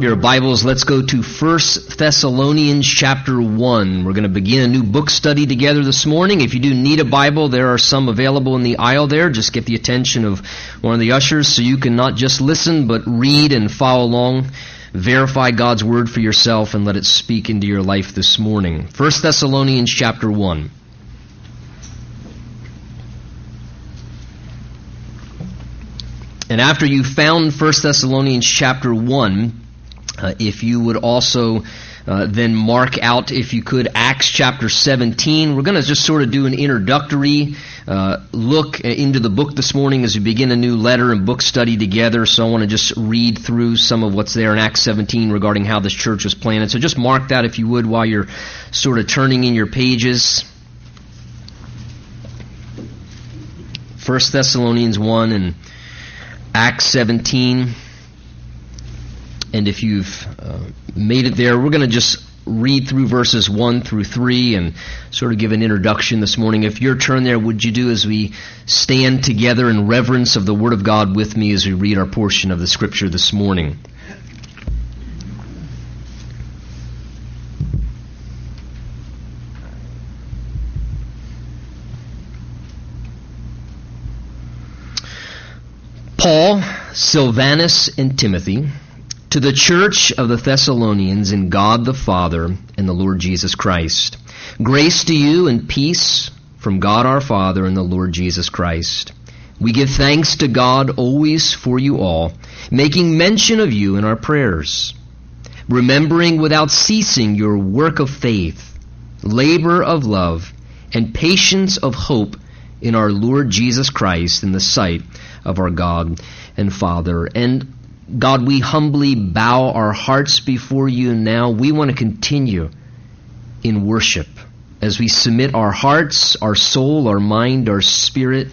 Your Bibles, let's go to 1 Thessalonians chapter 1. We're going to begin a new book study together this morning. If you do need a Bible, there are some available in the aisle there. Just get the attention of one of the ushers so you can not just listen, but read and follow along. Verify God's Word for yourself and let it speak into your life this morning. 1 Thessalonians chapter 1. And after you found 1 Thessalonians chapter 1, uh, if you would also uh, then mark out, if you could, Acts chapter 17. We're going to just sort of do an introductory uh, look into the book this morning as we begin a new letter and book study together. So I want to just read through some of what's there in Acts 17 regarding how this church was planted. So just mark that, if you would, while you're sort of turning in your pages. 1 Thessalonians 1 and Acts 17. And if you've uh, made it there, we're going to just read through verses 1 through 3 and sort of give an introduction this morning. If your turn there, would you do as we stand together in reverence of the Word of God with me as we read our portion of the Scripture this morning? Paul, Silvanus, and Timothy to the church of the Thessalonians in God the Father and the Lord Jesus Christ. Grace to you and peace from God our Father and the Lord Jesus Christ. We give thanks to God always for you all, making mention of you in our prayers, remembering without ceasing your work of faith, labor of love, and patience of hope in our Lord Jesus Christ in the sight of our God and Father. And God, we humbly bow our hearts before you now. We want to continue in worship as we submit our hearts, our soul, our mind, our spirit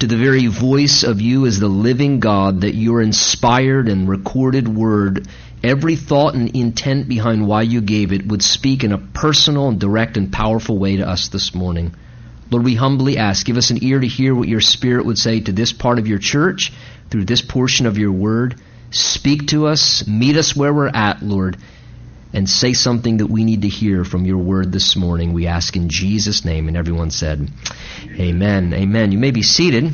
to the very voice of you as the living God, that your inspired and recorded word, every thought and intent behind why you gave it, would speak in a personal and direct and powerful way to us this morning. Lord, we humbly ask, give us an ear to hear what your Spirit would say to this part of your church through this portion of your word. Speak to us, meet us where we're at, Lord, and say something that we need to hear from your word this morning. We ask in Jesus' name. And everyone said, Amen. Amen. You may be seated.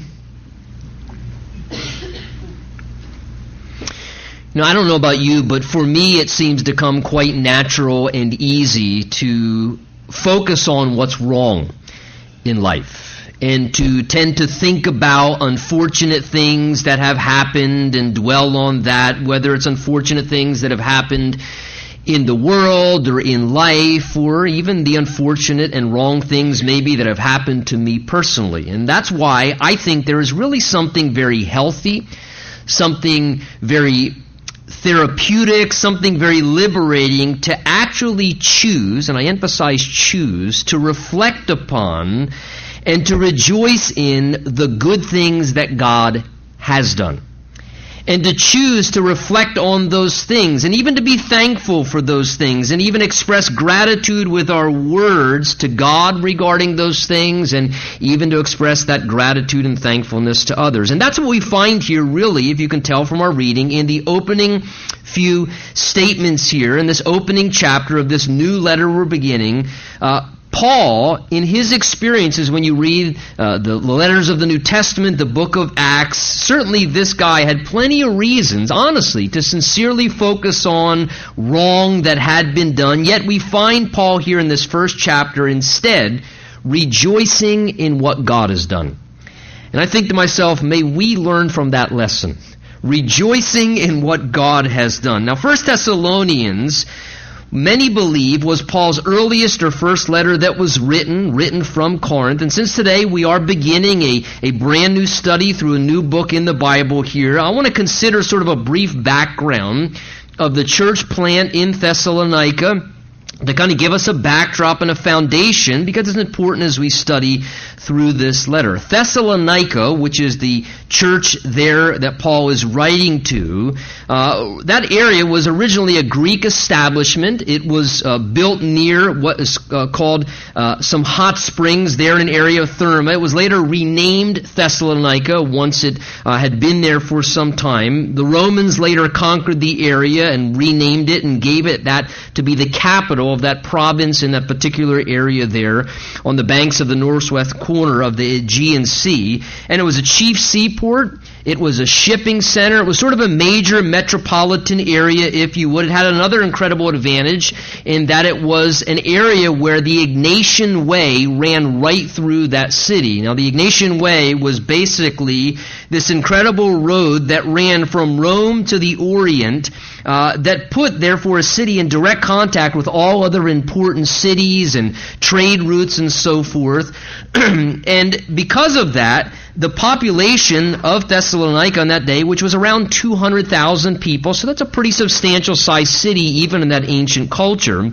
Now, I don't know about you, but for me, it seems to come quite natural and easy to focus on what's wrong in life and to tend to think about unfortunate things that have happened and dwell on that, whether it's unfortunate things that have happened in the world or in life or even the unfortunate and wrong things maybe that have happened to me personally. And that's why I think there is really something very healthy, something very therapeutic, something very liberating to actually choose, and I emphasize choose, to reflect upon and to rejoice in the good things that God has done. And to choose to reflect on those things, and even to be thankful for those things, and even express gratitude with our words to God regarding those things, and even to express that gratitude and thankfulness to others. And that's what we find here, really, if you can tell from our reading, in the opening few statements here, in this opening chapter of this new letter we're beginning. Uh, Paul, in his experiences, when you read uh, the letters of the New Testament, the book of Acts, certainly this guy had plenty of reasons, honestly, to sincerely focus on wrong that had been done. Yet we find Paul here in this first chapter instead rejoicing in what God has done. And I think to myself, may we learn from that lesson. Rejoicing in what God has done. Now, First Thessalonians many believe was Paul's earliest or first letter that was written, written from Corinth. And since today we are beginning a, a brand new study through a new book in the Bible here, I want to consider sort of a brief background of the church plant in Thessalonica to kind of give us a backdrop and a foundation because it's important as we study through this letter. Thessalonica, which is the church there that Paul is writing to, uh, that area was originally a Greek establishment. It was uh, built near what is uh, called uh, some hot springs there in an area of Therma. It was later renamed Thessalonica once it uh, had been there for some time. The Romans later conquered the area and renamed it and gave it that to be the capital of that province in that particular area there on the banks of the northwest corner of the Aegean Sea. And it was a chief seaport. It was a shipping center. It was sort of a major metropolitan area, if you would. It had another incredible advantage in that it was an area where the Egnatian Way ran right through that city. Now, the Egnatian Way was basically this incredible road that ran from Rome to the Orient uh, that put, therefore, a city in direct contact with all other important cities and trade routes and so forth. and because of that, the population of Thessalonica on that day, which was around 200,000 people, so that's a pretty substantial sized city even in that ancient culture.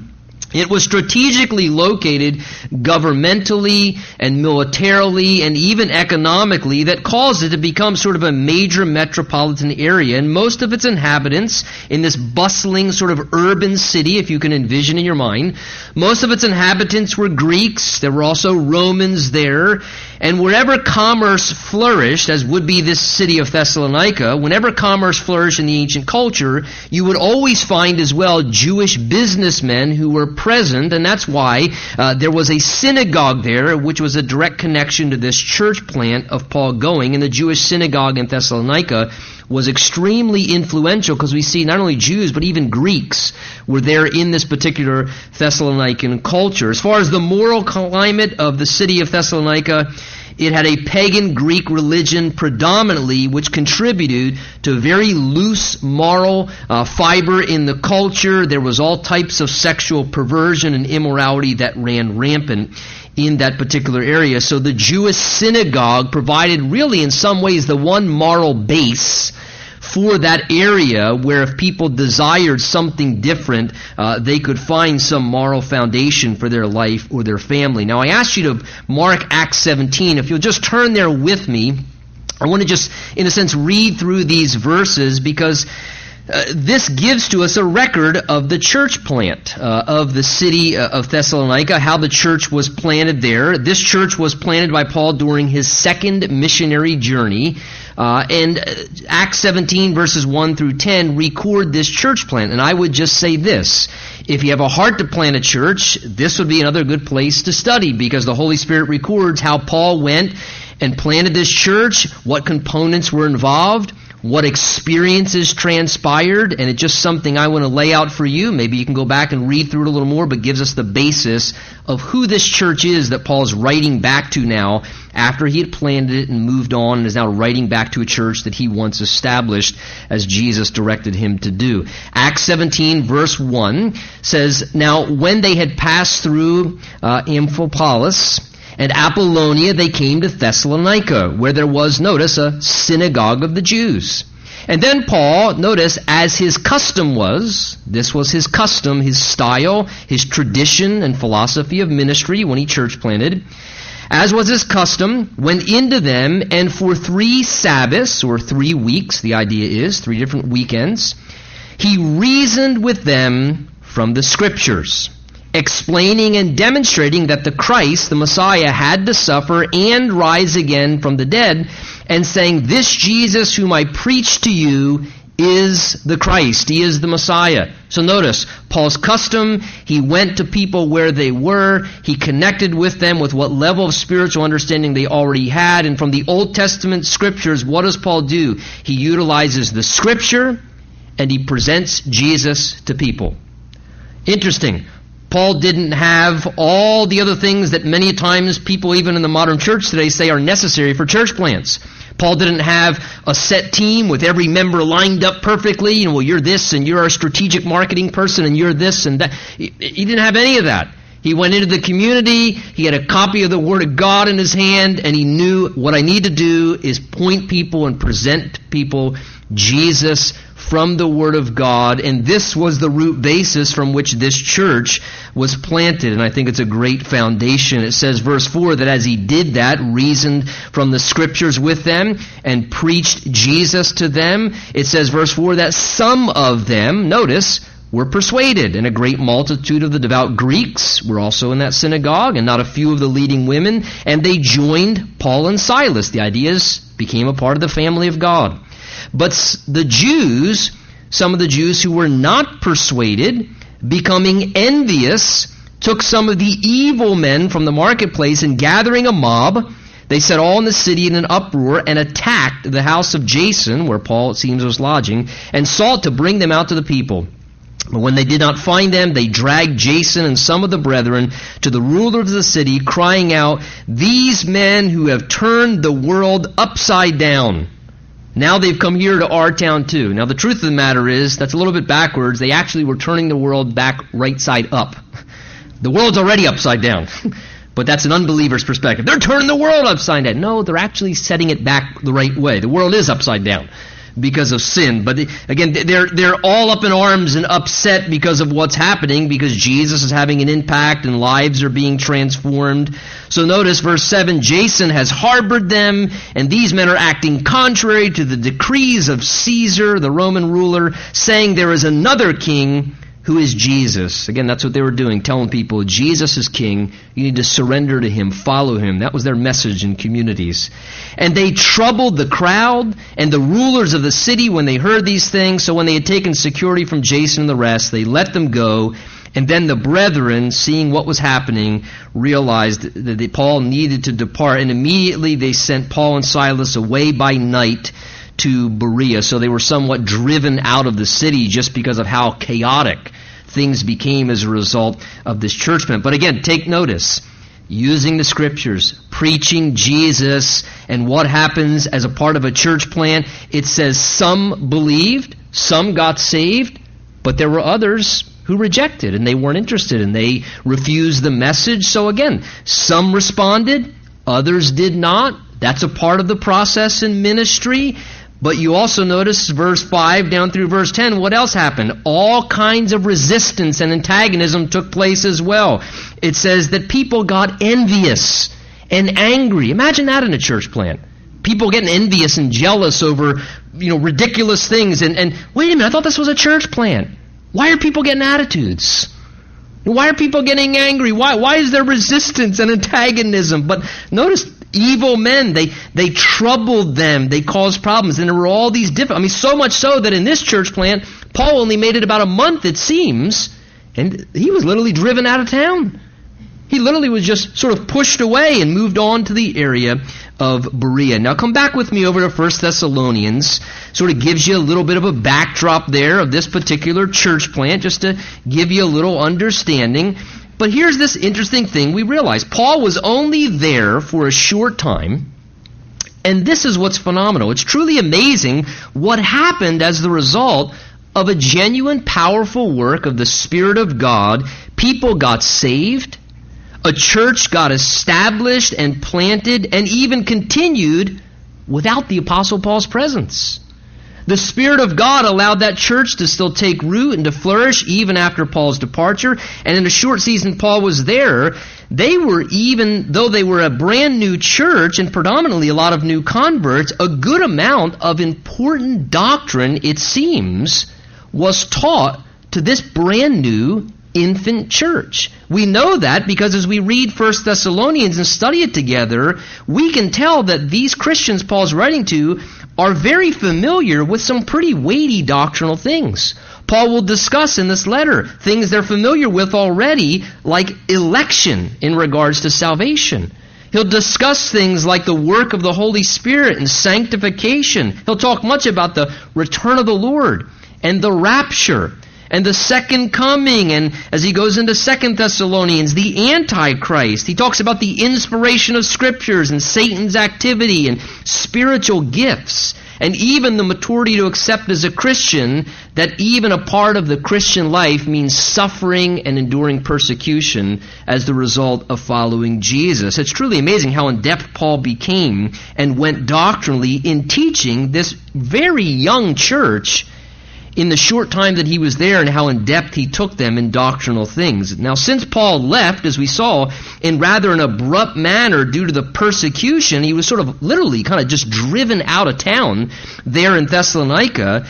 It was strategically located governmentally and militarily and even economically that caused it to become sort of a major metropolitan area. And most of its inhabitants in this bustling sort of urban city, if you can envision in your mind, most of its inhabitants were Greeks. There were also Romans there. And wherever commerce flourished, as would be this city of Thessalonica, whenever commerce flourished in the ancient culture, you would always find as well Jewish businessmen who were present, and that's why uh, there was a synagogue there, which was a direct connection to this church plant of Paul going. And the Jewish synagogue in Thessalonica was extremely influential because we see not only Jews but even Greeks were there in this particular Thessalonican culture. As far as the moral climate of the city of Thessalonica, it had a pagan Greek religion predominantly, which contributed to very loose moral uh, fiber in the culture. There was all types of sexual perversion and immorality that ran rampant in that particular area. So the Jewish synagogue provided really in some ways the one moral base for that area where if people desired something different, uh, they could find some moral foundation for their life or their family. Now I ask you to mark Acts 17. If you'll just turn there with me, I want to just, in a sense, read through these verses because uh, this gives to us a record of the church plant uh, of the city uh, of Thessalonica, how the church was planted there. This church was planted by Paul during his second missionary journey. Uh, and uh, Acts 17 verses 1 through 10 record this church plant. And I would just say this. If you have a heart to plant a church, this would be another good place to study because the Holy Spirit records how Paul went and planted this church, what components were involved, what experiences transpired, and it's just something I want to lay out for you. Maybe you can go back and read through it a little more, but gives us the basis of who this church is that Paul is writing back to now after he had planted it and moved on and is now writing back to a church that he once established as Jesus directed him to do. Acts 17 verse 1 says, Now when they had passed through uh, Amphipolis, and Apollonia they came to Thessalonica, where there was, notice, a synagogue of the Jews. And then Paul, notice, as his custom was, this was his custom, his style, his tradition and philosophy of ministry when he church planted, as was his custom, went into them and for three Sabbaths, or three weeks, the idea is, three different weekends, he reasoned with them from the scriptures explaining and demonstrating that the Christ, the Messiah, had to suffer and rise again from the dead, and saying, This Jesus whom I preach to you is the Christ. He is the Messiah. So notice, Paul's custom, he went to people where they were, he connected with them with what level of spiritual understanding they already had, and from the Old Testament scriptures, what does Paul do? He utilizes the scripture and he presents Jesus to people. Interesting. Paul didn't have all the other things that many times people, even in the modern church today, say are necessary for church plants. Paul didn't have a set team with every member lined up perfectly. You know, well, you're this and you're a strategic marketing person and you're this and that. He, he didn't have any of that. He went into the community, he had a copy of the Word of God in his hand, and he knew what I need to do is point people and present people Jesus from the Word of God, and this was the root basis from which this church was planted. And I think it's a great foundation. It says, verse 4, that as he did that, reasoned from the Scriptures with them, and preached Jesus to them, it says, verse 4, that some of them, notice, were persuaded, and a great multitude of the devout Greeks were also in that synagogue, and not a few of the leading women, and they joined Paul and Silas. The ideas became a part of the family of God. But the Jews, some of the Jews who were not persuaded, becoming envious, took some of the evil men from the marketplace and gathering a mob, they set all in the city in an uproar and attacked the house of Jason, where Paul, it seems, was lodging, and sought to bring them out to the people. But when they did not find them, they dragged Jason and some of the brethren to the ruler of the city, crying out, These men who have turned the world upside down. Now they've come here to our town too. Now the truth of the matter is, that's a little bit backwards. They actually were turning the world back right side up. The world's already upside down. but that's an unbeliever's perspective. They're turning the world upside down. No, they're actually setting it back the right way. The world is upside down because of sin. But again, they're, they're all up in arms and upset because of what's happening because Jesus is having an impact and lives are being transformed. So notice verse 7, Jason has harbored them and these men are acting contrary to the decrees of Caesar, the Roman ruler, saying there is another king who is Jesus. Again, that's what they were doing, telling people Jesus is king. You need to surrender to him, follow him. That was their message in communities. And they troubled the crowd and the rulers of the city when they heard these things. So when they had taken security from Jason and the rest, they let them go. And then the brethren, seeing what was happening, realized that Paul needed to depart. And immediately they sent Paul and Silas away by night to Berea. So they were somewhat driven out of the city just because of how chaotic things became as a result of this church plant. But again, take notice. Using the scriptures, preaching Jesus, and what happens as a part of a church plan. it says some believed, some got saved, but there were others who rejected and they weren't interested and they refused the message. So again, some responded, others did not. That's a part of the process in ministry. But you also notice verse 5 down through verse 10, what else happened? All kinds of resistance and antagonism took place as well. It says that people got envious and angry. Imagine that in a church plant. People getting envious and jealous over, you know, ridiculous things. And, and wait a minute, I thought this was a church plant. Why are people getting attitudes? Why are people getting angry? Why, why is there resistance and antagonism? But notice evil men. They, they troubled them. They caused problems. And there were all these different, I mean, so much so that in this church plant, Paul only made it about a month, it seems, and he was literally driven out of town. He literally was just sort of pushed away and moved on to the area of Berea. Now come back with me over to 1 Thessalonians. Sort of gives you a little bit of a backdrop there of this particular church plant, just to give you a little understanding. But here's this interesting thing we realize Paul was only there for a short time. And this is what's phenomenal. It's truly amazing what happened as the result of a genuine, powerful work of the Spirit of God. People got saved, a church got established and planted, and even continued without the Apostle Paul's presence. The Spirit of God allowed that church to still take root and to flourish even after Paul's departure. And in a short season Paul was there, they were even, though they were a brand new church and predominantly a lot of new converts, a good amount of important doctrine, it seems, was taught to this brand new infant church. We know that because as we read 1 Thessalonians and study it together, we can tell that these Christians Paul's writing to are very familiar with some pretty weighty doctrinal things. Paul will discuss in this letter things they're familiar with already, like election in regards to salvation. He'll discuss things like the work of the Holy Spirit and sanctification. He'll talk much about the return of the Lord and the rapture and the second coming and as he goes into second thessalonians the antichrist. He talks about the inspiration of scriptures and satan's activity and spiritual gifts and even the maturity to accept as a christian that even a part of the christian life means suffering and enduring persecution as the result of following jesus. It's truly amazing how in-depth paul became and went doctrinally in teaching this very young church in the short time that he was there and how in depth he took them in doctrinal things. Now, since Paul left, as we saw, in rather an abrupt manner due to the persecution, he was sort of literally kind of just driven out of town there in Thessalonica.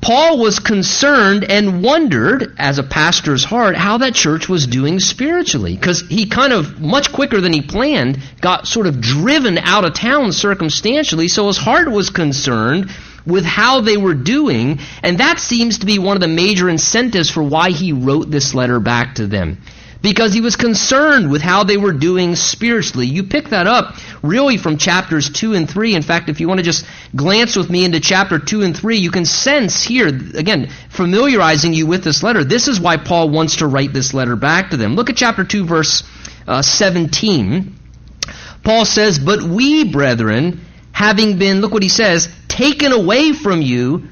Paul was concerned and wondered, as a pastor's heart, how that church was doing spiritually. Because he kind of, much quicker than he planned, got sort of driven out of town circumstantially, so his heart was concerned with how they were doing, and that seems to be one of the major incentives for why he wrote this letter back to them. Because he was concerned with how they were doing spiritually. You pick that up really from chapters 2 and 3. In fact, if you want to just glance with me into chapter 2 and 3, you can sense here, again, familiarizing you with this letter. This is why Paul wants to write this letter back to them. Look at chapter 2, verse uh, 17. Paul says, But we, brethren, having been, look what he says, taken away from you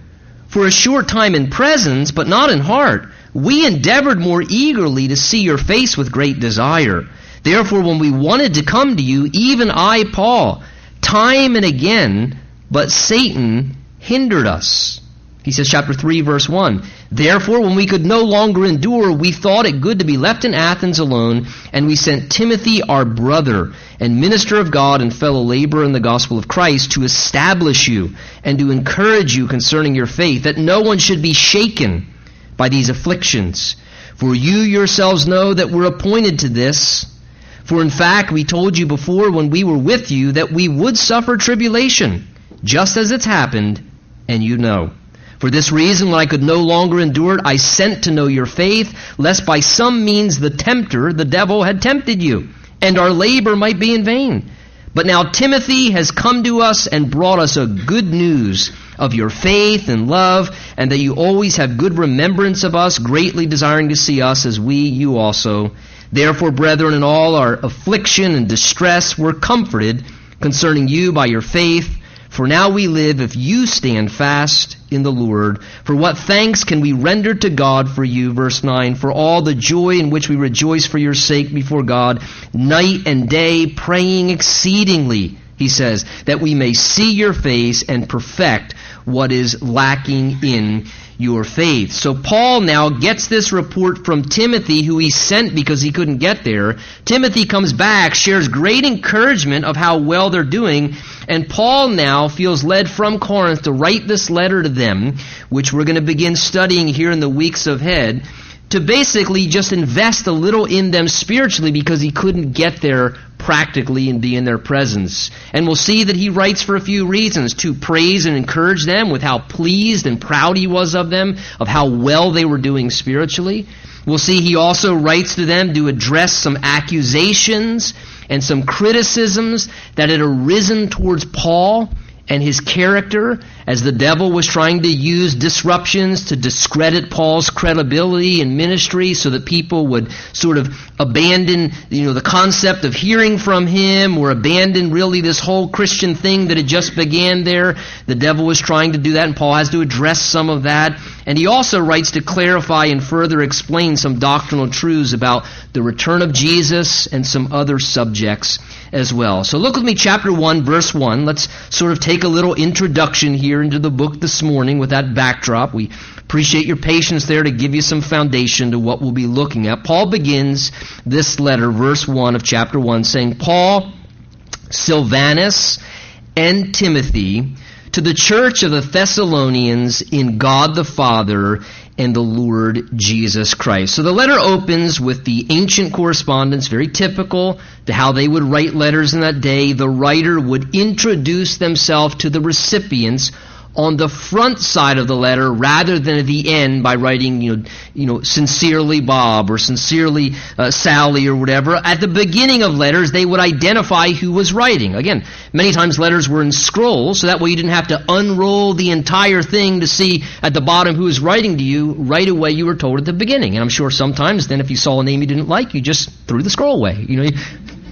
for a short time in presence, but not in heart, we endeavored more eagerly to see your face with great desire. Therefore, when we wanted to come to you, even I, Paul, time and again, but Satan hindered us. He says, chapter 3, verse 1. Therefore, when we could no longer endure, we thought it good to be left in Athens alone, and we sent Timothy, our brother, and minister of God and fellow laborer in the gospel of Christ, to establish you and to encourage you concerning your faith, that no one should be shaken by these afflictions. For you yourselves know that we're appointed to this. For in fact, we told you before when we were with you that we would suffer tribulation, just as it's happened, and you know. For this reason, when I could no longer endure it, I sent to know your faith, lest by some means the tempter, the devil, had tempted you, and our labor might be in vain. But now Timothy has come to us and brought us a good news of your faith and love, and that you always have good remembrance of us, greatly desiring to see us as we, you also. Therefore, brethren, in all our affliction and distress, we're comforted concerning you by your faith for now we live if you stand fast in the Lord. For what thanks can we render to God for you? Verse 9. For all the joy in which we rejoice for your sake before God, night and day, praying exceedingly, he says, that we may see your face and perfect what is lacking in your faith. So Paul now gets this report from Timothy, who he sent because he couldn't get there. Timothy comes back, shares great encouragement of how well they're doing, and Paul now feels led from Corinth to write this letter to them, which we're going to begin studying here in the weeks ahead to basically just invest a little in them spiritually because he couldn't get there practically and be in their presence. And we'll see that he writes for a few reasons to praise and encourage them with how pleased and proud he was of them, of how well they were doing spiritually. We'll see he also writes to them to address some accusations and some criticisms that had arisen towards Paul and his character as the devil was trying to use disruptions to discredit Paul's credibility and ministry so that people would sort of abandon you know the concept of hearing from him or abandon really this whole Christian thing that had just began there. The devil was trying to do that and Paul has to address some of that and he also writes to clarify and further explain some doctrinal truths about the return of Jesus and some other subjects as well. So look with me, chapter 1, verse 1. Let's sort of take a little introduction here into the book this morning with that backdrop. We appreciate your patience there to give you some foundation to what we'll be looking at. Paul begins this letter, verse 1 of chapter 1, saying, Paul, Silvanus, and Timothy, to the church of the Thessalonians in God the Father and the Lord Jesus Christ. So the letter opens with the ancient correspondence, very typical to how they would write letters in that day. The writer would introduce themselves to the recipients on the front side of the letter rather than at the end by writing, you know, you know, sincerely Bob or sincerely uh, Sally or whatever. At the beginning of letters, they would identify who was writing. Again, many times letters were in scrolls, so that way you didn't have to unroll the entire thing to see at the bottom who was writing to you. Right away, you were told at the beginning. And I'm sure sometimes then if you saw a name you didn't like, you just threw the scroll away. You know,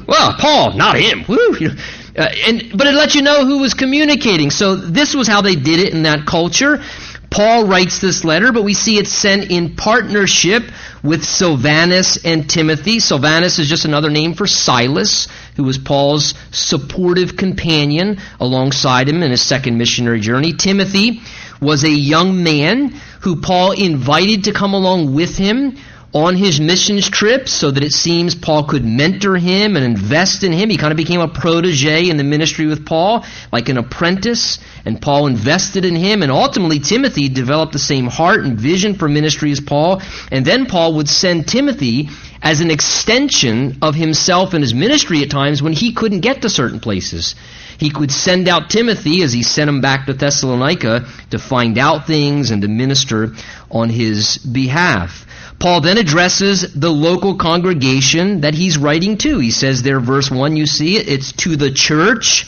well, Paul, not him. Woo! You know, uh, and, but it lets you know who was communicating. So this was how they did it in that culture. Paul writes this letter, but we see it sent in partnership with Silvanus and Timothy. Silvanus is just another name for Silas, who was Paul's supportive companion alongside him in his second missionary journey. Timothy was a young man who Paul invited to come along with him on his missions trips so that it seems Paul could mentor him and invest in him. He kind of became a protege in the ministry with Paul, like an apprentice, and Paul invested in him. And ultimately, Timothy developed the same heart and vision for ministry as Paul. And then Paul would send Timothy as an extension of himself and his ministry at times when he couldn't get to certain places. He could send out Timothy as he sent him back to Thessalonica to find out things and to minister on his behalf. Paul then addresses the local congregation that he's writing to. He says there, verse 1, you see it, it's to the church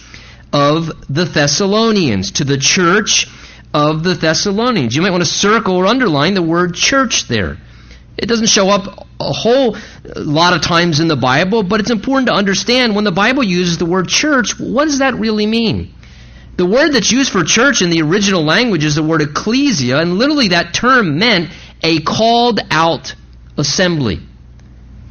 of the Thessalonians. To the church of the Thessalonians. You might want to circle or underline the word church there. It doesn't show up a whole lot of times in the Bible, but it's important to understand when the Bible uses the word church, what does that really mean? The word that's used for church in the original language is the word ecclesia, and literally that term meant a called out assembly.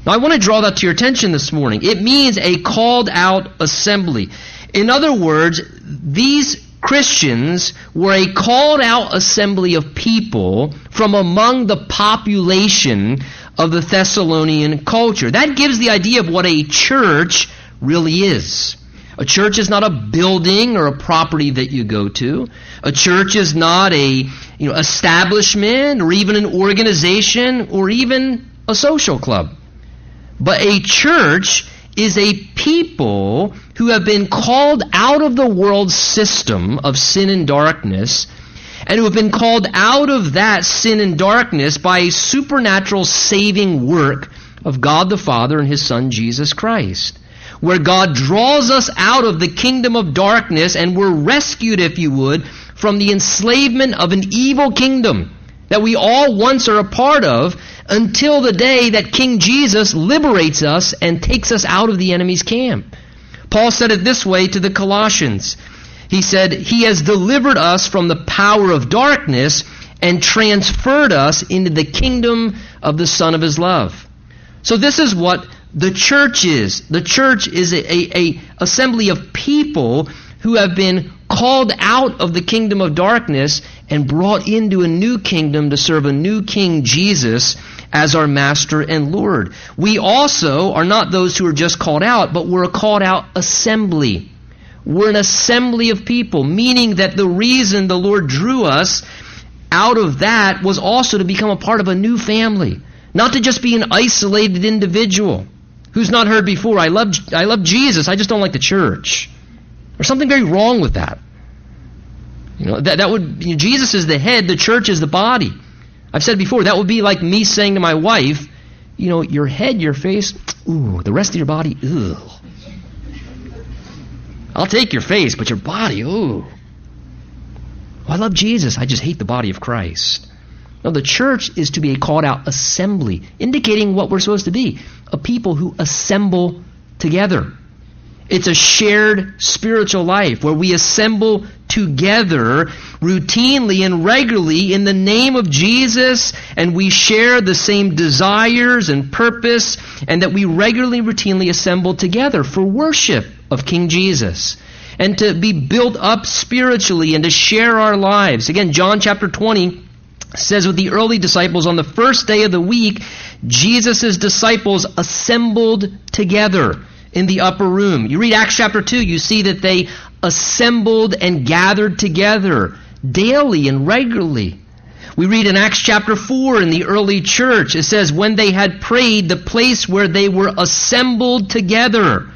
Now, I want to draw that to your attention this morning. It means a called out assembly. In other words, these Christians were a called out assembly of people from among the population of the Thessalonian culture. That gives the idea of what a church really is. A church is not a building or a property that you go to. A church is not a you know, establishment or even an organization or even a social club. But a church is a people who have been called out of the world system of sin and darkness and who have been called out of that sin and darkness by a supernatural saving work of God the Father and His Son Jesus Christ where God draws us out of the kingdom of darkness and we're rescued, if you would, from the enslavement of an evil kingdom that we all once are a part of until the day that King Jesus liberates us and takes us out of the enemy's camp. Paul said it this way to the Colossians. He said, He has delivered us from the power of darkness and transferred us into the kingdom of the Son of His love. So this is what the church is. The church is a, a, a, assembly of people who have been called out of the kingdom of darkness and brought into a new kingdom to serve a new king Jesus as our master and Lord. We also are not those who are just called out, but we're a called out assembly. We're an assembly of people, meaning that the reason the Lord drew us out of that was also to become a part of a new family, not to just be an isolated individual. Who's not heard before? I love, I love Jesus. I just don't like the church. There's something very wrong with that. You know, that, that would, you know, Jesus is the head, the church is the body. I've said before, that would be like me saying to my wife, you know, your head, your face, ooh, the rest of your body, ugh. I'll take your face, but your body, ooh. Well, I love Jesus. I just hate the body of Christ. Now, the church is to be a called out assembly, indicating what we're supposed to be a people who assemble together. It's a shared spiritual life where we assemble together routinely and regularly in the name of Jesus and we share the same desires and purpose and that we regularly, routinely assemble together for worship of King Jesus and to be built up spiritually and to share our lives. Again, John chapter 20 says with the early disciples on the first day of the week, Jesus' disciples assembled together in the upper room. You read Acts chapter 2, you see that they assembled and gathered together daily and regularly. We read in Acts chapter 4 in the early church, it says, When they had prayed, the place where they were assembled together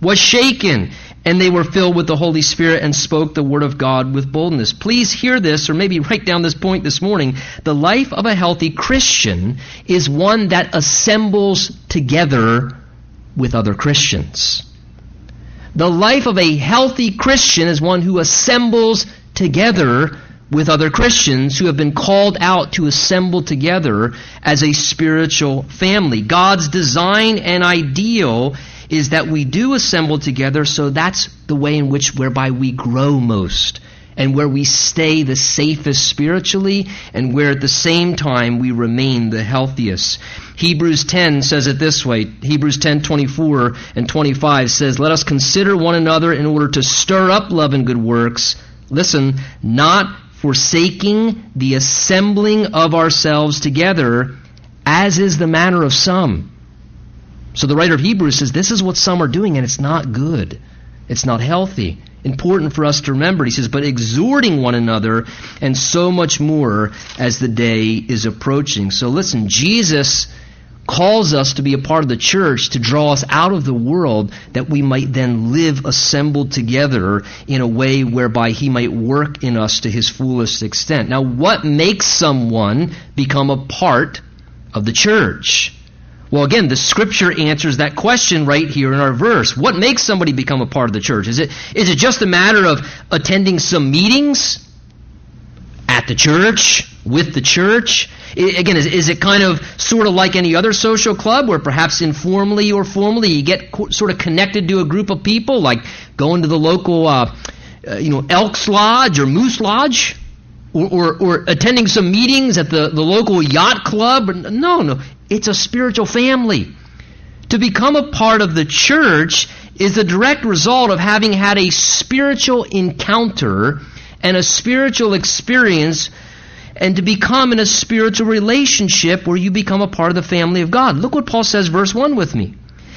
was shaken, and they were filled with the Holy Spirit and spoke the word of God with boldness. Please hear this, or maybe write down this point this morning. The life of a healthy Christian is one that assembles together with other Christians. The life of a healthy Christian is one who assembles together with other Christians who have been called out to assemble together as a spiritual family. God's design and ideal is that we do assemble together, so that's the way in which whereby we grow most and where we stay the safest spiritually and where at the same time we remain the healthiest. Hebrews 10 says it this way. Hebrews 10:24 and 25 says, "Let us consider one another in order to stir up love and good works." Listen, not forsaking the assembling of ourselves together, as is the manner of some. So the writer of Hebrews says this is what some are doing, and it's not good. It's not healthy. Important for us to remember. He says, but exhorting one another, and so much more as the day is approaching. So listen, Jesus calls us to be a part of the church to draw us out of the world that we might then live assembled together in a way whereby he might work in us to his fullest extent. Now, what makes someone become a part of the church? Well, again, the scripture answers that question right here in our verse. What makes somebody become a part of the church? Is it, is it just a matter of attending some meetings at the church, with the church? again, is, is it kind of sort of like any other social club where perhaps informally or formally you get co- sort of connected to a group of people, like going to the local, uh, uh, you know, Elks Lodge or Moose Lodge? Or, or, or, attending some meetings at the, the local yacht club. No, no. It's a spiritual family. To become a part of the church is the direct result of having had a spiritual encounter and a spiritual experience and to become in a spiritual relationship where you become a part of the family of God. Look what Paul says, verse 1 with me.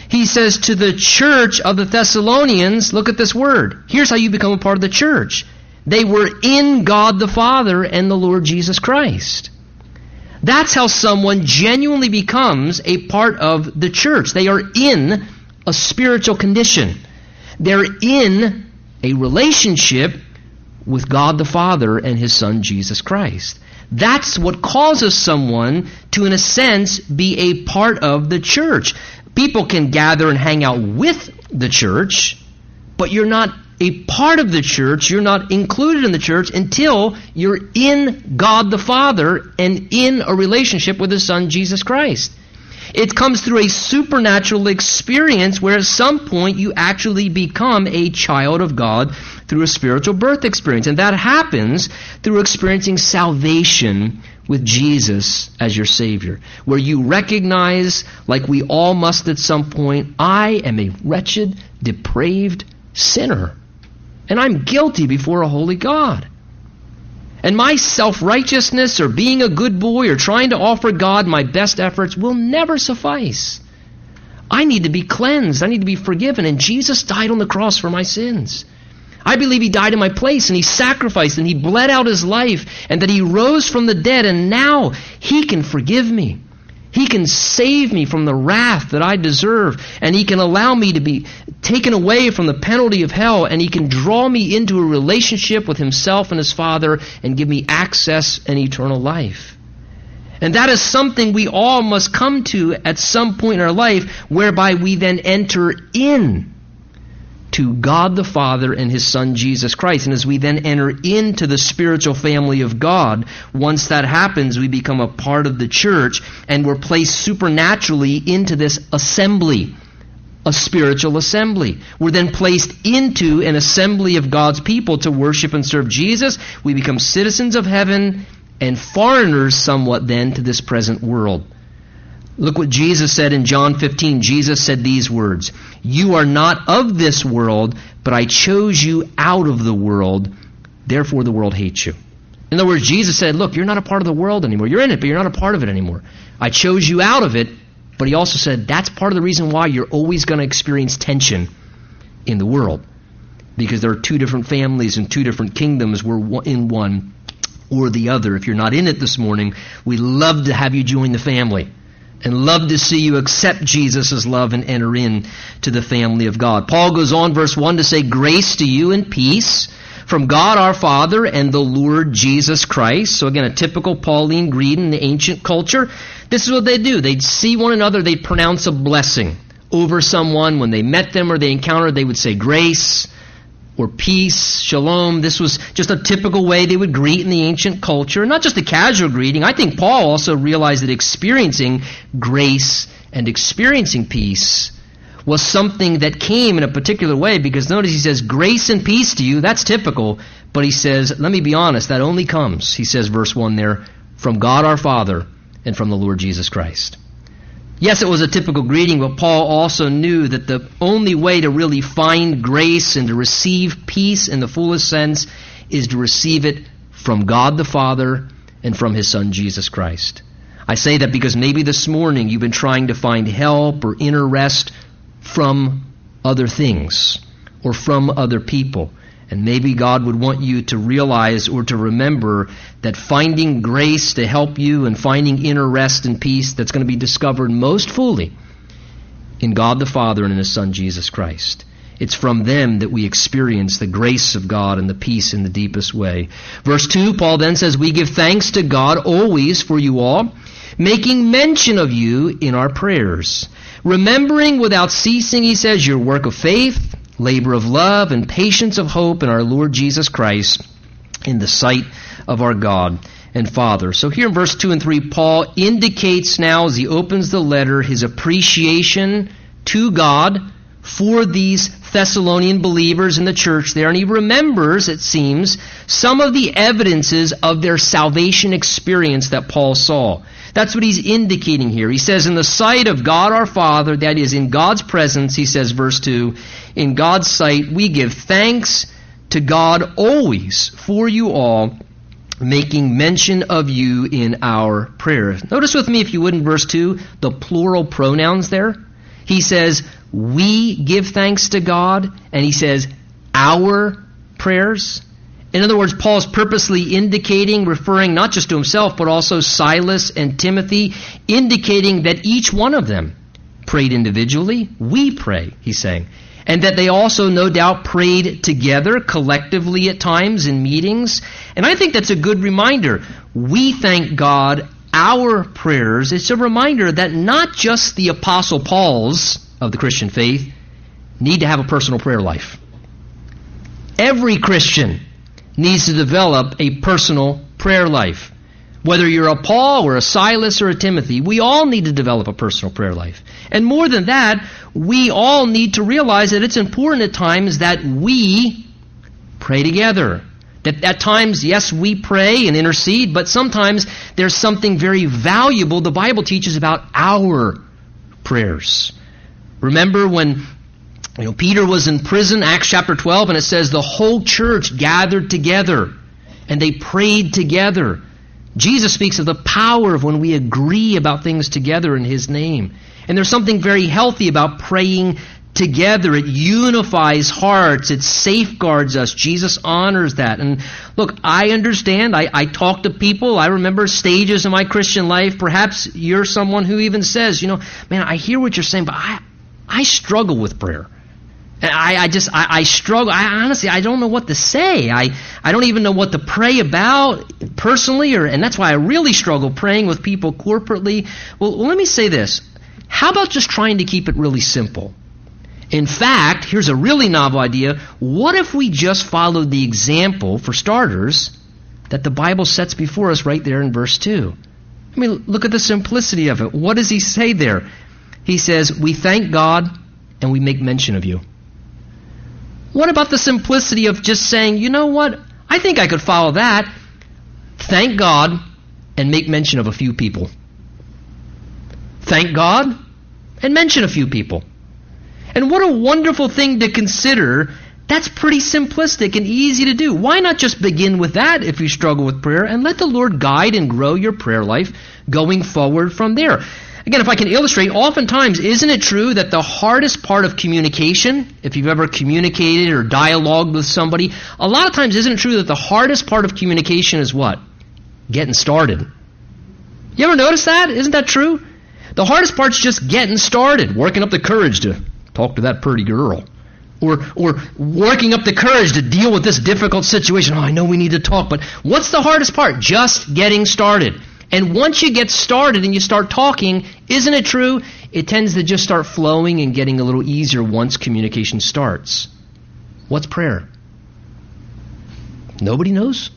He says, To the church of the Thessalonians, look at this word. Here's how you become a part of the church. They were in God the Father and the Lord Jesus Christ. That's how someone genuinely becomes a part of the church. They are in a spiritual condition. They're in a relationship with God the Father and His Son Jesus Christ. That's what causes someone to, in a sense, be a part of the church. People can gather and hang out with the church, but you're not a part of the church, you're not included in the church until you're in God the Father and in a relationship with His Son Jesus Christ. It comes through a supernatural experience where at some point you actually become a child of God through a spiritual birth experience. And that happens through experiencing salvation with Jesus as your Savior, where you recognize, like we all must at some point, I am a wretched, depraved sinner. And I'm guilty before a holy God. And my self righteousness or being a good boy or trying to offer God my best efforts will never suffice. I need to be cleansed. I need to be forgiven. And Jesus died on the cross for my sins. I believe he died in my place and he sacrificed and he bled out his life and that he rose from the dead and now he can forgive me. He can save me from the wrath that I deserve, and He can allow me to be taken away from the penalty of hell, and He can draw me into a relationship with Himself and His Father and give me access and eternal life. And that is something we all must come to at some point in our life, whereby we then enter in to God the Father and His Son Jesus Christ. And as we then enter into the spiritual family of God, once that happens, we become a part of the church and we're placed supernaturally into this assembly, a spiritual assembly. We're then placed into an assembly of God's people to worship and serve Jesus. We become citizens of heaven and foreigners somewhat then to this present world. Look what Jesus said in John 15. Jesus said these words You are not of this world, but I chose you out of the world. Therefore, the world hates you. In other words, Jesus said, Look, you're not a part of the world anymore. You're in it, but you're not a part of it anymore. I chose you out of it, but he also said that's part of the reason why you're always going to experience tension in the world. Because there are two different families and two different kingdoms. We're in one or the other. If you're not in it this morning, we'd love to have you join the family and love to see you accept Jesus' love and enter in to the family of God. Paul goes on, verse 1, to say, Grace to you and peace from God our Father and the Lord Jesus Christ. So again, a typical Pauline greeting in the ancient culture. This is what they do. They'd see one another, they'd pronounce a blessing over someone. When they met them or they encountered, they would say grace or peace, shalom. This was just a typical way they would greet in the ancient culture. Not just a casual greeting. I think Paul also realized that experiencing grace and experiencing peace was something that came in a particular way because notice he says, Grace and peace to you. That's typical. But he says, Let me be honest, that only comes, he says, verse 1 there, from God our Father and from the Lord Jesus Christ. Yes, it was a typical greeting, but Paul also knew that the only way to really find grace and to receive peace in the fullest sense is to receive it from God the Father and from His Son Jesus Christ. I say that because maybe this morning you've been trying to find help or inner rest from other things or from other people. And maybe God would want you to realize or to remember that finding grace to help you and finding inner rest and peace that's going to be discovered most fully in God the Father and in His Son Jesus Christ. It's from them that we experience the grace of God and the peace in the deepest way. Verse 2, Paul then says, We give thanks to God always for you all, making mention of you in our prayers. Remembering without ceasing, he says, your work of faith, labor of love, and patience of hope in our Lord Jesus Christ in the sight of our God and Father. So here in verse 2 and 3, Paul indicates now as he opens the letter his appreciation to God for these Thessalonian believers in the church there, and he remembers, it seems, some of the evidences of their salvation experience that Paul saw. That's what he's indicating here. He says, In the sight of God our Father, that is, in God's presence, he says, verse 2, in God's sight, we give thanks to God always for you all, making mention of you in our prayers. Notice with me, if you would, in verse 2, the plural pronouns there. He says, we give thanks to God, and he says, our prayers. In other words, Paul's purposely indicating, referring not just to himself, but also Silas and Timothy, indicating that each one of them prayed individually. We pray, he's saying. And that they also, no doubt, prayed together, collectively at times in meetings. And I think that's a good reminder. We thank God our prayers. It's a reminder that not just the Apostle Paul's of the Christian faith need to have a personal prayer life. Every Christian needs to develop a personal prayer life. Whether you're a Paul or a Silas or a Timothy, we all need to develop a personal prayer life. And more than that, we all need to realize that it's important at times that we pray together. That at times, yes, we pray and intercede, but sometimes there's something very valuable the Bible teaches about our prayers. Remember when you know, Peter was in prison, Acts chapter 12, and it says the whole church gathered together and they prayed together. Jesus speaks of the power of when we agree about things together in His name. And there's something very healthy about praying together. It unifies hearts. It safeguards us. Jesus honors that. And look, I understand. I, I talk to people. I remember stages in my Christian life. Perhaps you're someone who even says, you know, man, I hear what you're saying, but I, I struggle with prayer. I, I just, I, I, struggle. I honestly, I don't know what to say. I, I don't even know what to pray about personally, or, and that's why I really struggle praying with people corporately. Well, let me say this. How about just trying to keep it really simple? In fact, here's a really novel idea. What if we just followed the example, for starters, that the Bible sets before us right there in verse 2? I mean, look at the simplicity of it. What does he say there? He says, We thank God and we make mention of you. What about the simplicity of just saying, you know what? I think I could follow that. Thank God and make mention of a few people. Thank God and mention a few people. And what a wonderful thing to consider. That's pretty simplistic and easy to do. Why not just begin with that if you struggle with prayer and let the Lord guide and grow your prayer life going forward from there? Again, if I can illustrate, oftentimes, isn't it true that the hardest part of communication, if you've ever communicated or dialogued with somebody, a lot of times isn't it true that the hardest part of communication is what? Getting started. You ever notice that? Isn't that true? The hardest part's just getting started, working up the courage to talk to that pretty girl. Or, or working up the courage to deal with this difficult situation. Oh, I know we need to talk, but what's the hardest part? Just getting started. And once you get started and you start talking, isn't it true? It tends to just start flowing and getting a little easier once communication starts. What's prayer? Nobody knows?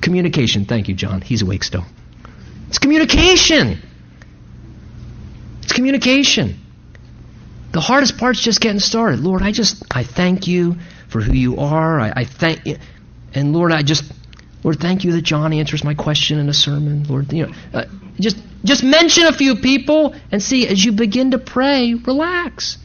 Communication. Thank you, John. He's awake still. It's communication. It's communication. The hardest part's just getting started. Lord, I just, I thank you for who you are. I, I thank you. And Lord, I just, Lord, thank you that John answers my question in a sermon. Lord, you know, uh, just just mention a few people and see as you begin to pray, relax.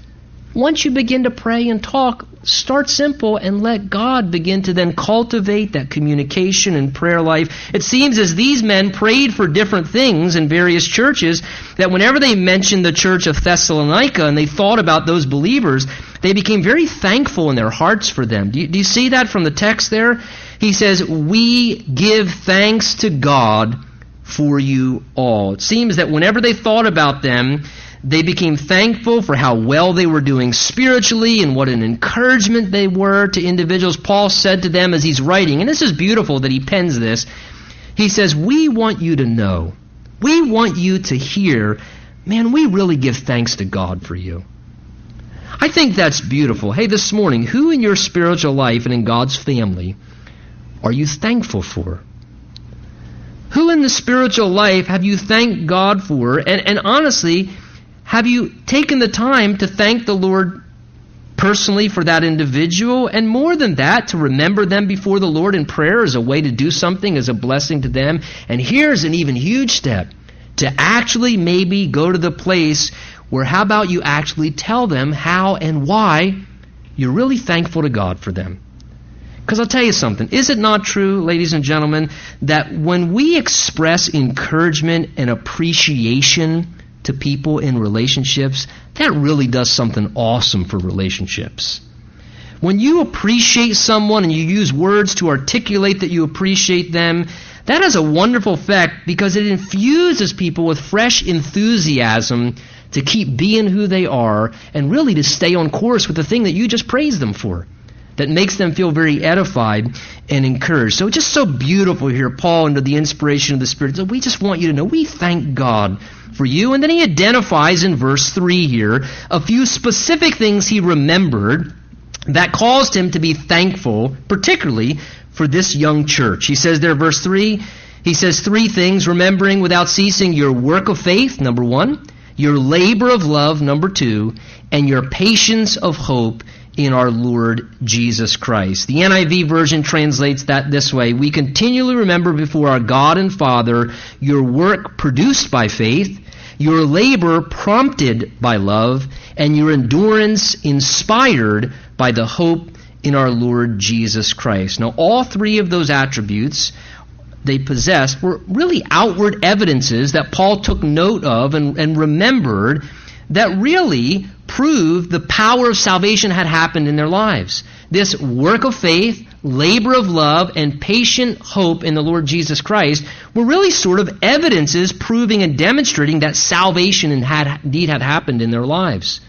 Once you begin to pray and talk, start simple and let God begin to then cultivate that communication and prayer life. It seems as these men prayed for different things in various churches that whenever they mentioned the church of Thessalonica and they thought about those believers, they became very thankful in their hearts for them. Do you, do you see that from the text there? He says, We give thanks to God for you all. It seems that whenever they thought about them, they became thankful for how well they were doing spiritually and what an encouragement they were to individuals. Paul said to them as he's writing, and this is beautiful that he pens this. He says, We want you to know, we want you to hear, man, we really give thanks to God for you. I think that's beautiful. Hey, this morning, who in your spiritual life and in God's family are you thankful for? Who in the spiritual life have you thanked God for? And, and honestly, have you taken the time to thank the Lord personally for that individual? And more than that, to remember them before the Lord in prayer as a way to do something as a blessing to them? And here's an even huge step to actually maybe go to the place where how about you actually tell them how and why you're really thankful to God for them? Because I'll tell you something. Is it not true, ladies and gentlemen, that when we express encouragement and appreciation to people in relationships, that really does something awesome for relationships. When you appreciate someone and you use words to articulate that you appreciate them, that has a wonderful effect because it infuses people with fresh enthusiasm to keep being who they are and really to stay on course with the thing that you just praised them for. That makes them feel very edified and encouraged. So just so beautiful here, Paul, under the inspiration of the Spirit. So we just want you to know we thank God for you. And then he identifies in verse 3 here a few specific things he remembered that caused him to be thankful, particularly for this young church. He says there, verse 3, he says three things remembering without ceasing your work of faith, number one, your labor of love, number two, and your patience of hope in our Lord Jesus Christ. The NIV version translates that this way We continually remember before our God and Father your work produced by faith your labor prompted by love, and your endurance inspired by the hope in our Lord Jesus Christ. Now, all three of those attributes they possessed were really outward evidences that Paul took note of and, and remembered that really proved the power of salvation had happened in their lives. This work of faith, labor of love, and patient hope in the Lord Jesus Christ were really sort of evidences proving and demonstrating that salvation had, indeed had happened in their lives.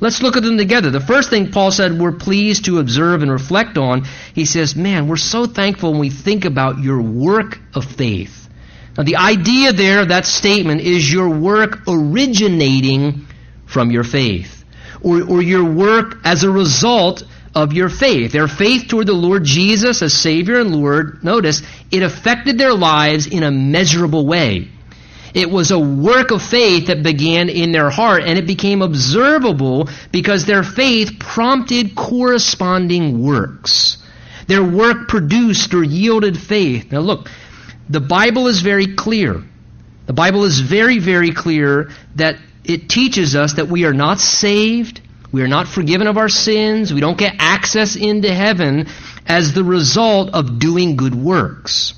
Let's look at them together. The first thing Paul said we're pleased to observe and reflect on, he says, Man, we're so thankful when we think about your work of faith. Now, the idea there of that statement is your work originating from your faith, or, or your work as a result of your faith. Their faith toward the Lord Jesus as Savior and Lord, notice, it affected their lives in a measurable way. It was a work of faith that began in their heart, and it became observable because their faith prompted corresponding works. Their work produced or yielded faith. Now, look, the Bible is very clear. The Bible is very, very clear that it teaches us that we are not saved we are not forgiven of our sins. We don't get access into heaven as the result of doing good works.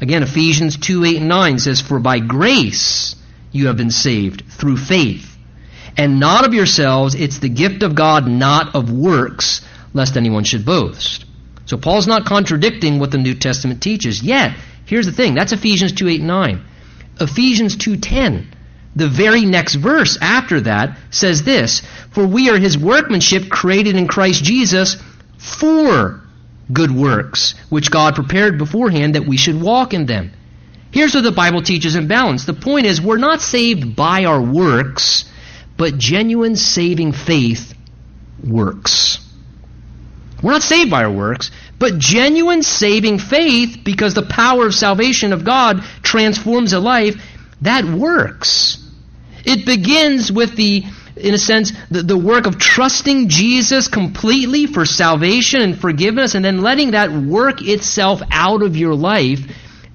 Again, Ephesians 2 8 and 9 says, For by grace you have been saved through faith, and not of yourselves, it's the gift of God, not of works, lest anyone should boast. So Paul's not contradicting what the New Testament teaches. Yet, here's the thing that's Ephesians 2 8 and 9. Ephesians 2 10 the very next verse after that says this For we are his workmanship created in Christ Jesus for good works, which God prepared beforehand that we should walk in them. Here's what the Bible teaches in balance. The point is, we're not saved by our works, but genuine saving faith works. We're not saved by our works, but genuine saving faith, because the power of salvation of God transforms a life, that works. It begins with the, in a sense, the, the work of trusting Jesus completely for salvation and forgiveness, and then letting that work itself out of your life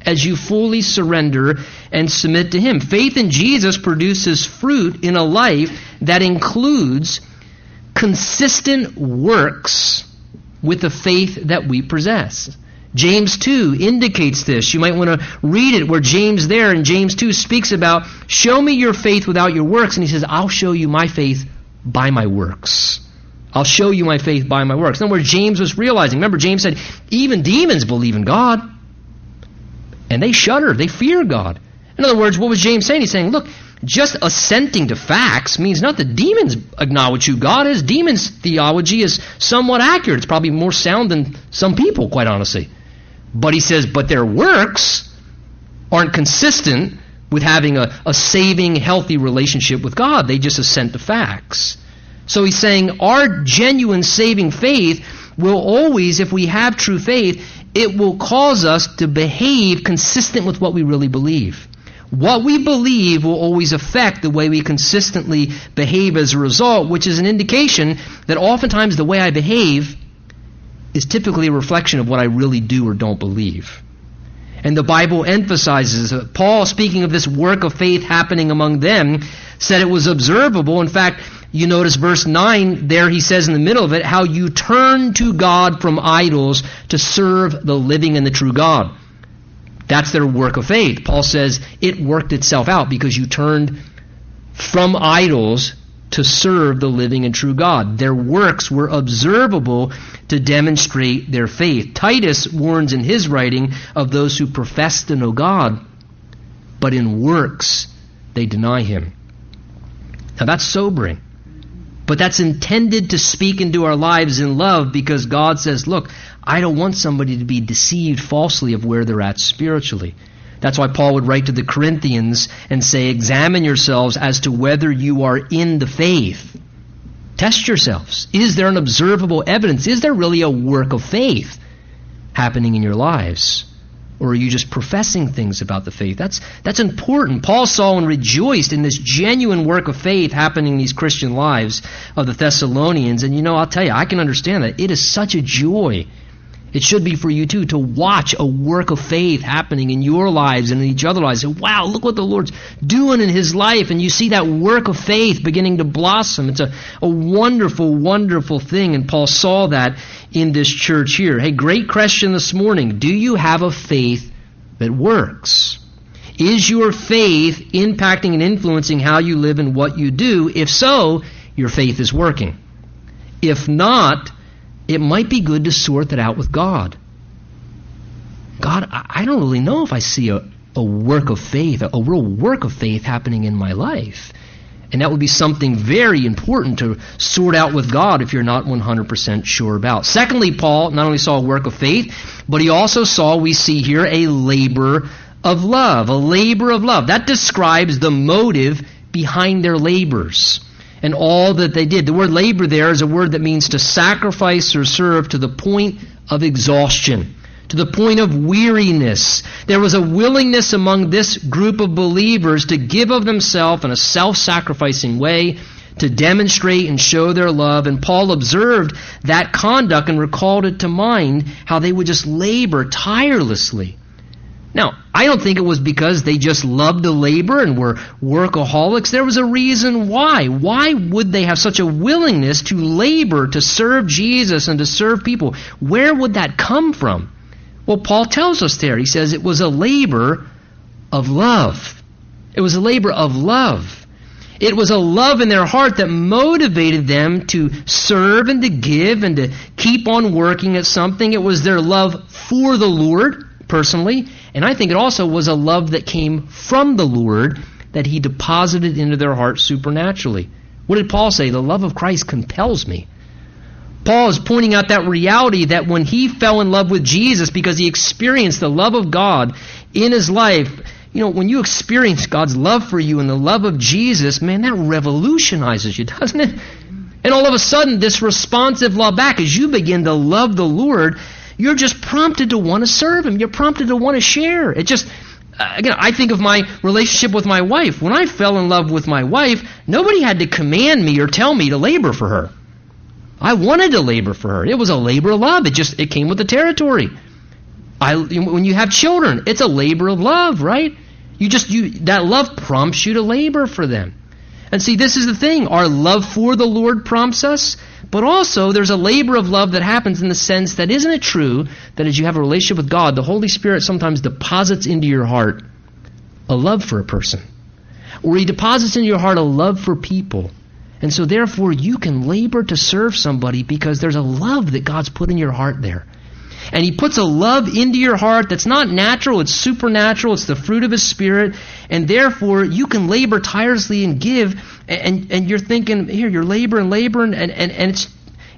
as you fully surrender and submit to Him. Faith in Jesus produces fruit in a life that includes consistent works with the faith that we possess. James 2 indicates this. You might want to read it where James there in James 2 speaks about, show me your faith without your works. And he says, I'll show you my faith by my works. I'll show you my faith by my works. Other words, James was realizing. Remember, James said, even demons believe in God. And they shudder. They fear God. In other words, what was James saying? He's saying, look, just assenting to facts means not that demons acknowledge who God is. Demons' theology is somewhat accurate. It's probably more sound than some people, quite honestly. But he says, but their works aren't consistent with having a, a saving, healthy relationship with God. They just assent to facts. So he's saying our genuine saving faith will always, if we have true faith, it will cause us to behave consistent with what we really believe. What we believe will always affect the way we consistently behave as a result, which is an indication that oftentimes the way I behave is typically a reflection of what I really do or don't believe. And the Bible emphasizes, that Paul, speaking of this work of faith happening among them, said it was observable. In fact, you notice verse 9 there, he says in the middle of it, how you turn to God from idols to serve the living and the true God. That's their work of faith. Paul says it worked itself out because you turned from idols to serve the living and true God. Their works were observable to demonstrate their faith. Titus warns in his writing of those who profess to know God, but in works they deny him. Now that's sobering. But that's intended to speak into our lives in love because God says, look, I don't want somebody to be deceived falsely of where they're at spiritually. That's why Paul would write to the Corinthians and say, Examine yourselves as to whether you are in the faith. Test yourselves. Is there an observable evidence? Is there really a work of faith happening in your lives? Or are you just professing things about the faith? That's, that's important. Paul saw and rejoiced in this genuine work of faith happening in these Christian lives of the Thessalonians. And you know, I'll tell you, I can understand that. It is such a joy it should be for you too to watch a work of faith happening in your lives and in each other's lives. Wow, look what the Lord's doing in his life. And you see that work of faith beginning to blossom. It's a, a wonderful, wonderful thing. And Paul saw that in this church here. Hey, great question this morning. Do you have a faith that works? Is your faith impacting and influencing how you live and what you do? If so, your faith is working. If not, it might be good to sort that out with God. God, I don't really know if I see a, a work of faith, a, a real work of faith happening in my life. And that would be something very important to sort out with God if you're not 100% sure about. Secondly, Paul not only saw a work of faith, but he also saw, we see here, a labor of love. A labor of love. That describes the motive behind their labors and all that they did. The word labor there is a word that means to sacrifice or serve to the point of exhaustion, to the point of weariness. There was a willingness among this group of believers to give of themselves in a self sacrificing way to demonstrate and show their love. And Paul observed that conduct and recalled it to mind how they would just labor tirelessly now, I don't think it was because they just loved to labor and were workaholics. There was a reason why. Why would they have such a willingness to labor to serve Jesus and to serve people? Where would that come from? Well, Paul tells us there. He says it was a labor of love. It was a labor of love. It was a love in their heart that motivated them to serve and to give and to keep on working at something. It was their love for the Lord personally and I think it also was a love that came from the Lord that he deposited into their hearts supernaturally. What did Paul say? The love of Christ compels me. Paul is pointing out that reality that when he fell in love with Jesus because he experienced the love of God in his life, you know, when you experience God's love for you and the love of Jesus, man, that revolutionizes you, doesn't it? And all of a sudden, this responsive love back, as you begin to love the Lord, you're just prompted to want to serve Him. You're prompted to want to share. It just, uh, again, I think of my relationship with my wife. When I fell in love with my wife, nobody had to command me or tell me to labor for her. I wanted to labor for her. It was a labor of love. It just it came with the territory. I when you have children, it's a labor of love, right? You just you that love prompts you to labor for them. And see, this is the thing. Our love for the Lord prompts us, But also, there's a labor of love that happens in the sense that isn't it true that as you have a relationship with God, the Holy Spirit sometimes deposits into your heart a love for a person? Or He deposits into your heart a love for people. And so, therefore, you can labor to serve somebody because there's a love that God's put in your heart there. And He puts a love into your heart that's not natural, it's supernatural, it's the fruit of His Spirit. And therefore, you can labor tirelessly and give. And, and you're thinking, here, you're laboring, laboring, and, and, and it's,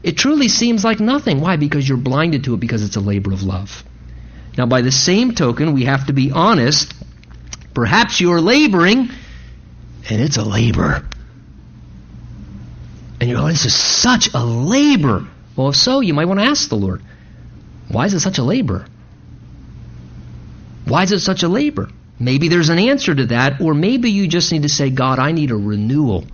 it truly seems like nothing. Why? Because you're blinded to it because it's a labor of love. Now, by the same token, we have to be honest. Perhaps you're laboring, and it's a labor. And you're going, this is such a labor. Well, if so, you might want to ask the Lord, why is it such a labor? Why is it such a labor? Maybe there's an answer to that, or maybe you just need to say, God, I need a renewal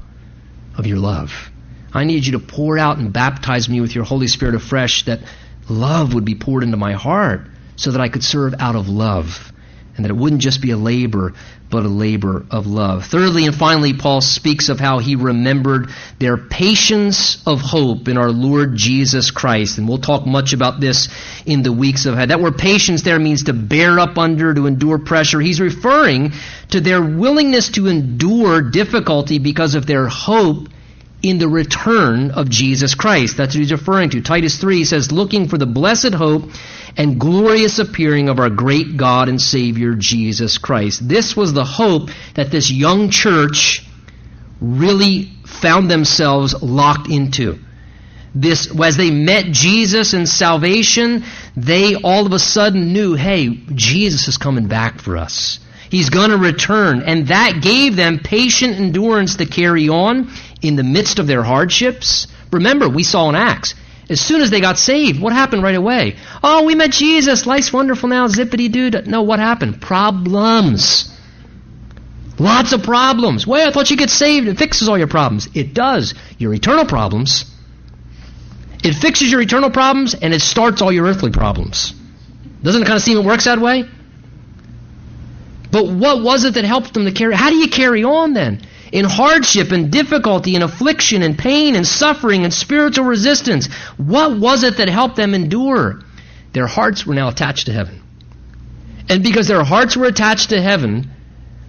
of your love. I need you to pour out and baptize me with your Holy Spirit afresh, that love would be poured into my heart so that I could serve out of love and that it wouldn't just be a labor, but a labor of love. Thirdly and finally, Paul speaks of how he remembered their patience of hope in our Lord Jesus Christ. And we'll talk much about this in the weeks ahead. That word patience there means to bear up under, to endure pressure. He's referring to their willingness to endure difficulty because of their hope in the return of Jesus Christ. That's what he's referring to. Titus 3 says, looking for the blessed hope and glorious appearing of our great God and Savior Jesus Christ. This was the hope that this young church really found themselves locked into. This, as they met Jesus in salvation, they all of a sudden knew, hey, Jesus is coming back for us. He's going to return. And that gave them patient endurance to carry on in the midst of their hardships. Remember, we saw in Acts, as soon as they got saved, what happened right away? Oh, we met Jesus. Life's wonderful now. Zippity doo. No, what happened? Problems. Lots of problems. Well, I thought you get saved. It fixes all your problems. It does. Your eternal problems. It fixes your eternal problems and it starts all your earthly problems. Doesn't it kind of seem it works that way? But what was it that helped them to carry? How do you carry on then? in hardship and difficulty and affliction and pain and suffering and spiritual resistance. What was it that helped them endure? Their hearts were now attached to heaven. And because their hearts were attached to heaven,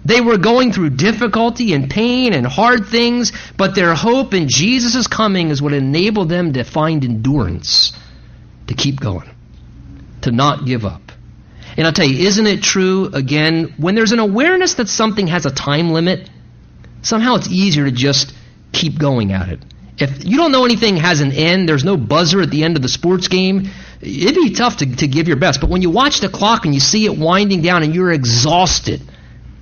they were going through difficulty and pain and hard things, but their hope in Jesus' coming is what enabled them to find endurance, to keep going, to not give up. And I'll tell you, isn't it true, again, when there's an awareness that something has a time limit, somehow it's easier to just keep going at it. If you don't know anything has an end, there's no buzzer at the end of the sports game, it'd be tough to, to give your best. But when you watch the clock and you see it winding down and you're exhausted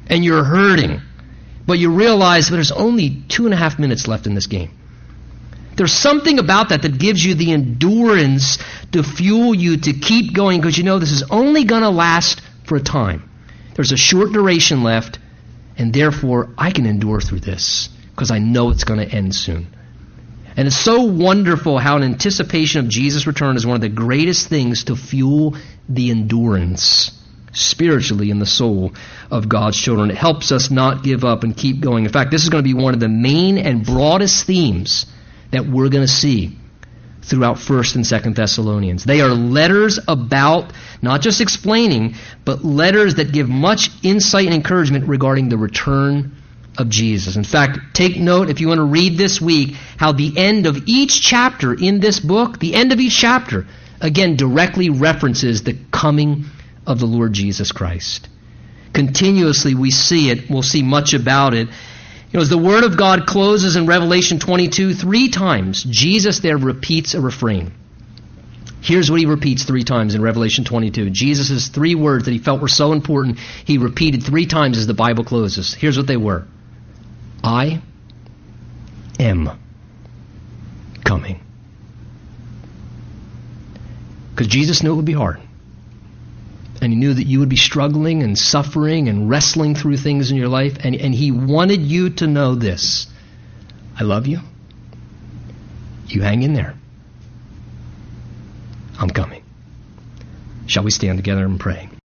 and you're hurting, but you realize there's only two and a half minutes left in this game. There's something about that that gives you the endurance to fuel you to keep going because you know this is only going to last for a time. There's a short duration left and therefore, I can endure through this because I know it's going to end soon. And it's so wonderful how an anticipation of Jesus' return is one of the greatest things to fuel the endurance spiritually in the soul of God's children. It helps us not give up and keep going. In fact, this is going to be one of the main and broadest themes that we're going to see throughout 1st and 2nd Thessalonians. They are letters about, not just explaining, but letters that give much insight and encouragement regarding the return of Jesus. In fact, take note if you want to read this week how the end of each chapter in this book, the end of each chapter, again directly references the coming of the Lord Jesus Christ. Continuously we see it, we'll see much about it you know, as the Word of God closes in Revelation 22, three times, Jesus there repeats a refrain. Here's what he repeats three times in Revelation 22. Jesus' three words that he felt were so important, he repeated three times as the Bible closes. Here's what they were I am coming. Because Jesus knew it would be hard and he knew that you would be struggling and suffering and wrestling through things in your life, and, and he wanted you to know this I love you. You hang in there. I'm coming. Shall we stand together and pray?